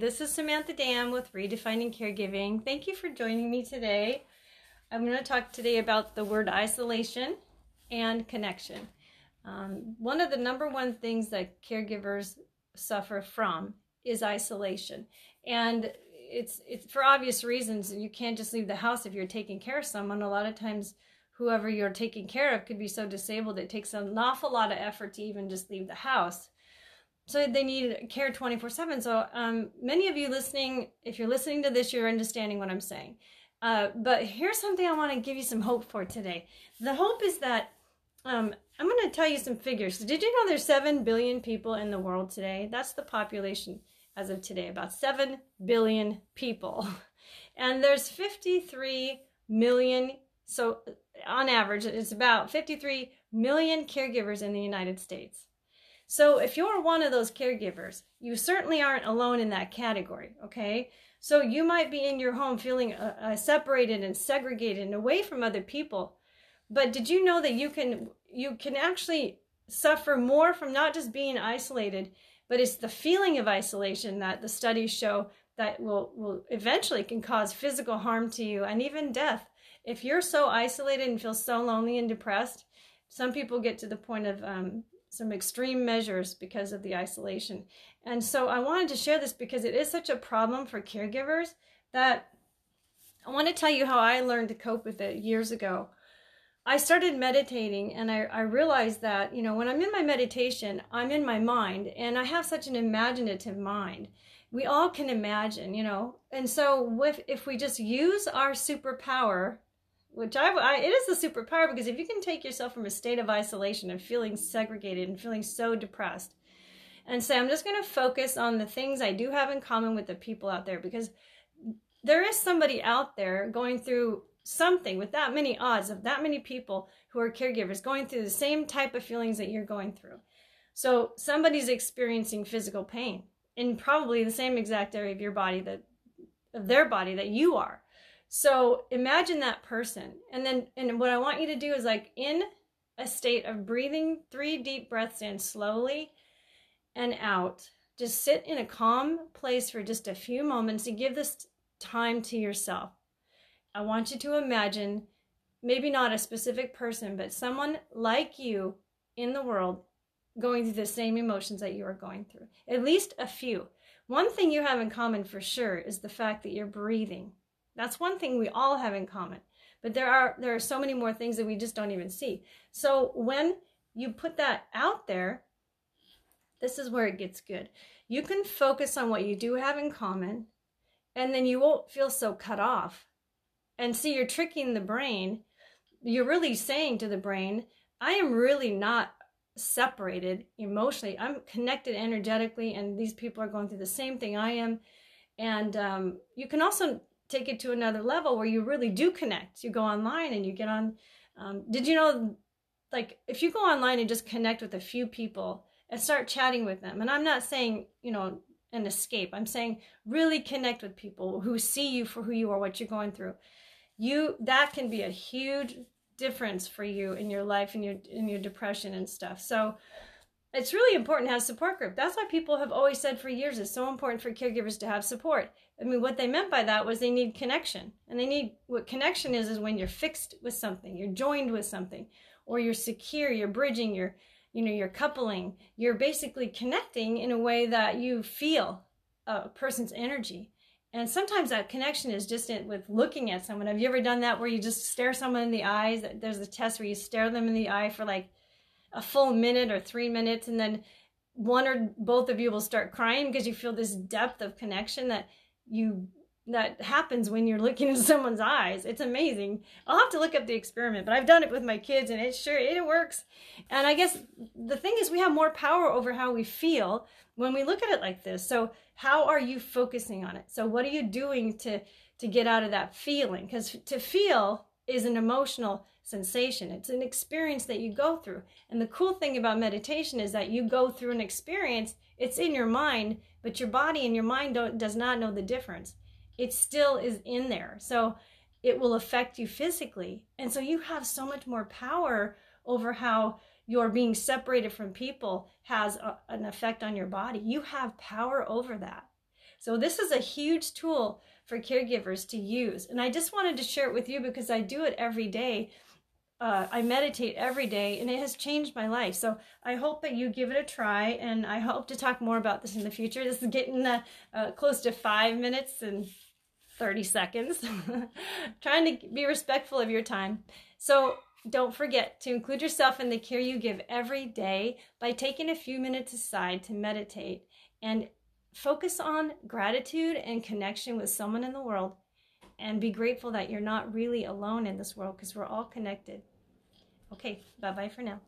This is Samantha Dam with Redefining Caregiving. Thank you for joining me today. I'm going to talk today about the word isolation and connection. Um, one of the number one things that caregivers suffer from is isolation. And it's it's for obvious reasons. You can't just leave the house if you're taking care of someone. A lot of times whoever you're taking care of could be so disabled it takes an awful lot of effort to even just leave the house so they need care 24 7 so um, many of you listening if you're listening to this you're understanding what i'm saying. Uh, but here's something i want to give you some hope for today. The hope is that um, i'm going to tell you some figures. Did you know there's 7 billion people in the world today? That's the population as of today about 7 billion people. And there's 53 million so on average it's about 53 million caregivers in the united states so if you're one of those caregivers, you certainly aren't alone in that category, okay? So you might be in your home feeling uh, uh, separated and segregated and away from other people. But did you know that you can you can actually suffer more from not just being isolated, but it's the feeling of isolation that the studies show that will will eventually can cause physical harm to you and even death. If you're so isolated and feel so lonely and depressed, some people get to the point of um, some extreme measures because of the isolation. And so I wanted to share this because it is such a problem for caregivers that I want to tell you how I learned to cope with it years ago. I started meditating and I, I realized that, you know, when I'm in my meditation, I'm in my mind and I have such an imaginative mind. We all can imagine, you know. And so with, if we just use our superpower which I, I, it is a superpower because if you can take yourself from a state of isolation and feeling segregated and feeling so depressed and say i'm just going to focus on the things i do have in common with the people out there because there is somebody out there going through something with that many odds of that many people who are caregivers going through the same type of feelings that you're going through. So somebody's experiencing physical pain in probably the same exact area of your body that of their body that you are so imagine that person. And then, and what I want you to do is like in a state of breathing three deep breaths in slowly and out. Just sit in a calm place for just a few moments and give this time to yourself. I want you to imagine maybe not a specific person, but someone like you in the world going through the same emotions that you are going through. At least a few. One thing you have in common for sure is the fact that you're breathing. That's one thing we all have in common. But there are there are so many more things that we just don't even see. So when you put that out there, this is where it gets good. You can focus on what you do have in common, and then you won't feel so cut off. And see, you're tricking the brain. You're really saying to the brain, I am really not separated emotionally. I'm connected energetically, and these people are going through the same thing I am. And um, you can also take it to another level where you really do connect. You go online and you get on. Um, did you know, like, if you go online and just connect with a few people and start chatting with them, and I'm not saying, you know, an escape, I'm saying really connect with people who see you for who you are, what you're going through. You that can be a huge difference for you in your life and your in your depression and stuff. So it's really important to have support group. That's why people have always said for years it's so important for caregivers to have support. I mean, what they meant by that was they need connection. And they need what connection is is when you're fixed with something, you're joined with something, or you're secure, you're bridging, you're you know, you're coupling, you're basically connecting in a way that you feel a person's energy. And sometimes that connection is just with looking at someone. Have you ever done that where you just stare someone in the eyes? There's a test where you stare them in the eye for like a full minute or three minutes, and then one or both of you will start crying because you feel this depth of connection that you that happens when you're looking in someone's eyes. It's amazing. I'll have to look up the experiment, but I've done it with my kids and it sure it works. And I guess the thing is we have more power over how we feel when we look at it like this. So how are you focusing on it? So what are you doing to to get out of that feeling? Cuz to feel is an emotional sensation. It's an experience that you go through. And the cool thing about meditation is that you go through an experience, it's in your mind, but your body and your mind does not know the difference. It still is in there. So it will affect you physically. And so you have so much more power over how your being separated from people has a, an effect on your body. You have power over that. So this is a huge tool for caregivers to use. And I just wanted to share it with you because I do it every day. Uh, I meditate every day and it has changed my life. So I hope that you give it a try and I hope to talk more about this in the future. This is getting uh, uh, close to five minutes and 30 seconds. Trying to be respectful of your time. So don't forget to include yourself in the care you give every day by taking a few minutes aside to meditate and focus on gratitude and connection with someone in the world and be grateful that you're not really alone in this world because we're all connected. Okay, bye bye for now.